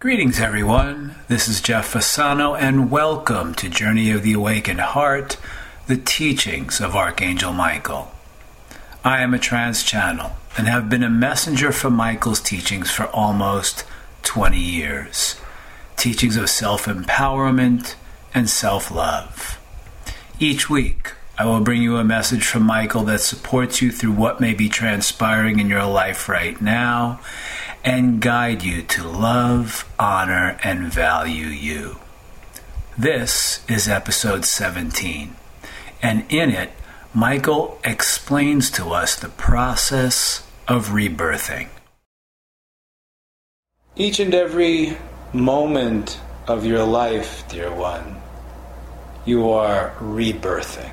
Greetings, everyone. This is Jeff Fasano, and welcome to Journey of the Awakened Heart, the teachings of Archangel Michael. I am a trance channel and have been a messenger for Michael's teachings for almost 20 years. Teachings of self empowerment and self love. Each week, I will bring you a message from Michael that supports you through what may be transpiring in your life right now and guide you to love, honor, and value you. This is episode 17, and in it, Michael explains to us the process of rebirthing. Each and every moment of your life, dear one, you are rebirthing.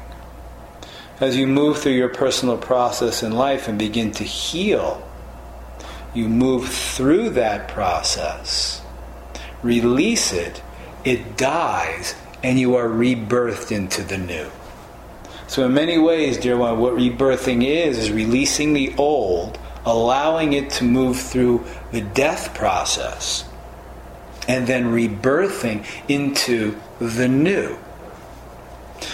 As you move through your personal process in life and begin to heal you move through that process, release it, it dies, and you are rebirthed into the new. So, in many ways, dear one, what rebirthing is, is releasing the old, allowing it to move through the death process, and then rebirthing into the new.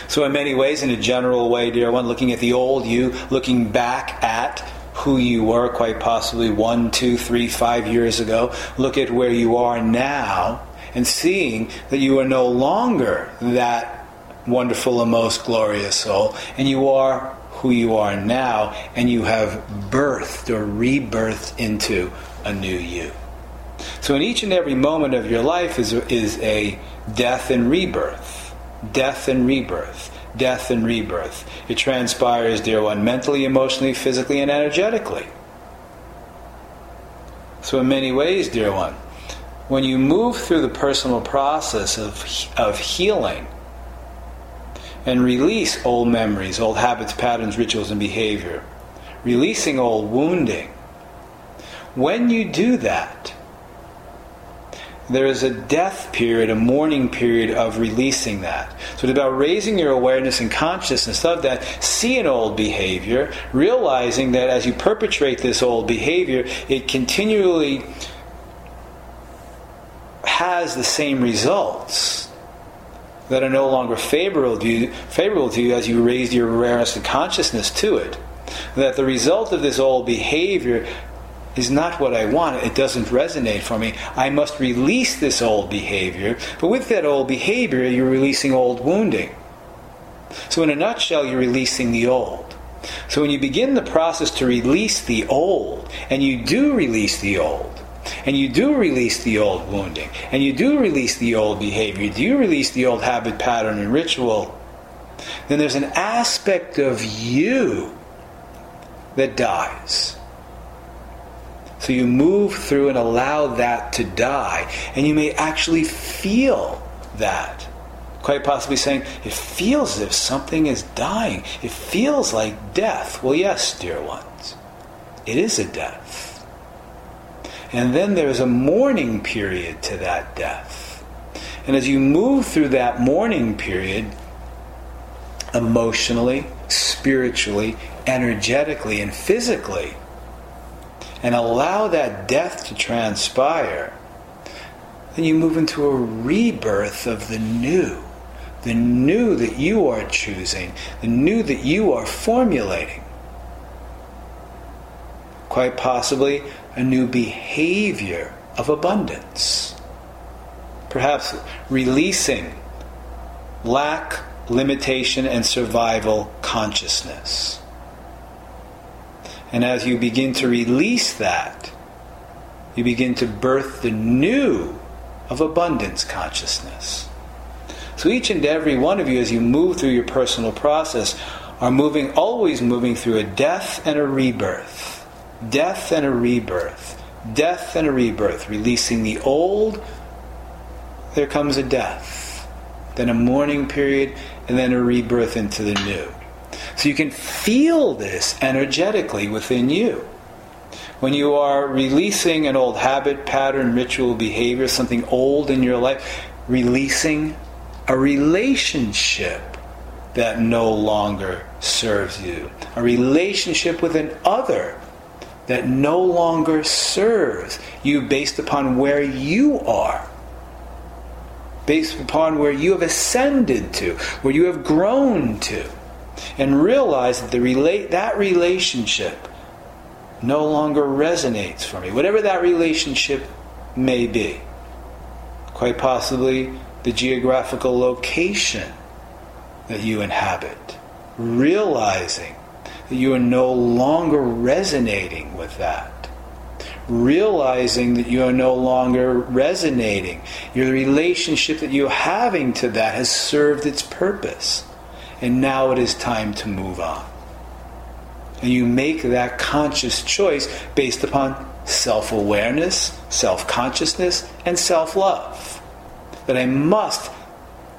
So, in many ways, in a general way, dear one, looking at the old you, looking back at who you were quite possibly one, two, three, five years ago. Look at where you are now and seeing that you are no longer that wonderful and most glorious soul, and you are who you are now, and you have birthed or rebirthed into a new you. So, in each and every moment of your life is, is a death and rebirth. Death and rebirth death and rebirth. It transpires, dear one, mentally, emotionally, physically, and energetically. So, in many ways, dear one, when you move through the personal process of, of healing and release old memories, old habits, patterns, rituals, and behavior, releasing old wounding, when you do that, there is a death period, a mourning period of releasing that. So it's about raising your awareness and consciousness of that. See an old behavior, realizing that as you perpetrate this old behavior, it continually has the same results that are no longer favorable to you, favorable to you as you raise your awareness and consciousness to it. That the result of this old behavior is not what I want. It doesn't resonate for me. I must release this old behavior. But with that old behavior, you're releasing old wounding. So, in a nutshell, you're releasing the old. So, when you begin the process to release the old, and you do release the old, and you do release the old wounding, and you do release the old behavior, do you release the old habit, pattern, and ritual, then there's an aspect of you that dies. So you move through and allow that to die, and you may actually feel that. Quite possibly saying, it feels as if something is dying. It feels like death. Well, yes, dear ones, it is a death. And then there's a mourning period to that death. And as you move through that mourning period, emotionally, spiritually, energetically, and physically, and allow that death to transpire, then you move into a rebirth of the new, the new that you are choosing, the new that you are formulating. Quite possibly a new behavior of abundance. Perhaps releasing lack, limitation, and survival consciousness. And as you begin to release that, you begin to birth the new of abundance consciousness. So each and every one of you, as you move through your personal process, are moving, always moving through a death and a rebirth. Death and a rebirth. Death and a rebirth. Releasing the old, there comes a death. Then a mourning period, and then a rebirth into the new. So you can feel this energetically within you. When you are releasing an old habit, pattern, ritual, behavior, something old in your life, releasing a relationship that no longer serves you, a relationship with an other that no longer serves you based upon where you are, based upon where you have ascended to, where you have grown to, and realize that the relate that relationship no longer resonates for me, whatever that relationship may be. Quite possibly the geographical location that you inhabit, realizing that you are no longer resonating with that. Realizing that you are no longer resonating. Your relationship that you're having to that has served its purpose. And now it is time to move on. And you make that conscious choice based upon self awareness, self consciousness, and self love. That I must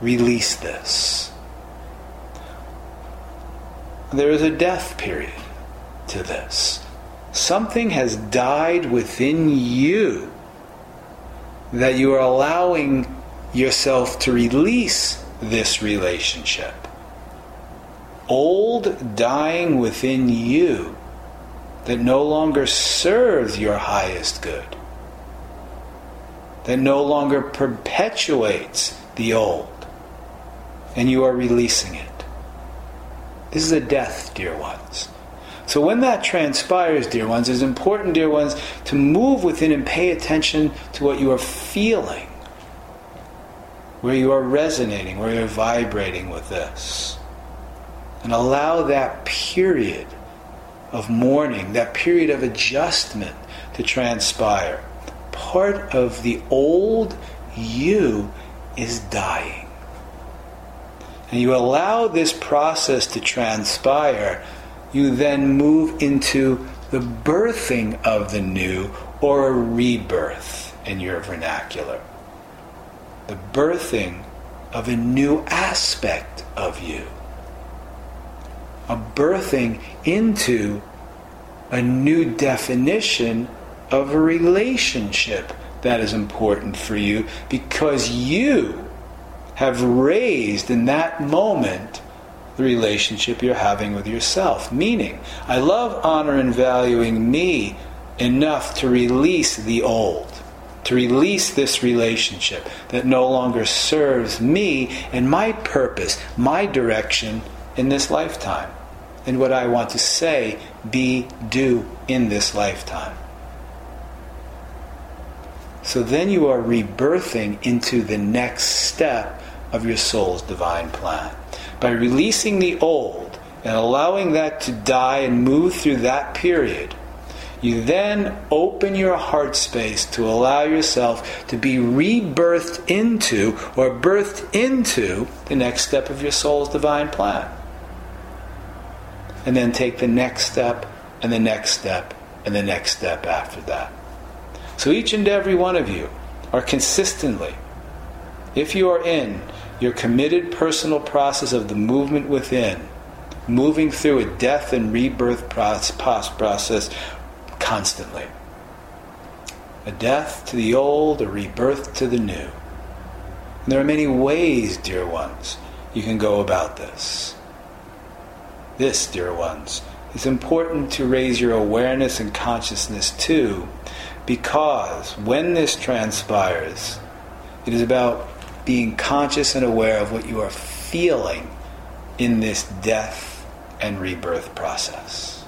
release this. There is a death period to this. Something has died within you that you are allowing yourself to release this relationship. Old dying within you that no longer serves your highest good, that no longer perpetuates the old, and you are releasing it. This is a death, dear ones. So when that transpires, dear ones, it's important, dear ones, to move within and pay attention to what you are feeling, where you are resonating, where you're vibrating with this. And allow that period of mourning, that period of adjustment to transpire. Part of the old you is dying. And you allow this process to transpire, you then move into the birthing of the new or a rebirth in your vernacular. The birthing of a new aspect of you a birthing into a new definition of a relationship that is important for you because you have raised in that moment the relationship you're having with yourself. Meaning, I love, honor, and valuing me enough to release the old, to release this relationship that no longer serves me and my purpose, my direction in this lifetime and what I want to say, be, do in this lifetime. So then you are rebirthing into the next step of your soul's divine plan. By releasing the old and allowing that to die and move through that period, you then open your heart space to allow yourself to be rebirthed into or birthed into the next step of your soul's divine plan and then take the next step and the next step and the next step after that. So each and every one of you are consistently, if you are in your committed personal process of the movement within, moving through a death and rebirth process constantly. A death to the old, a rebirth to the new. And there are many ways, dear ones, you can go about this. This, dear ones, is important to raise your awareness and consciousness to, because when this transpires, it is about being conscious and aware of what you are feeling in this death and rebirth process.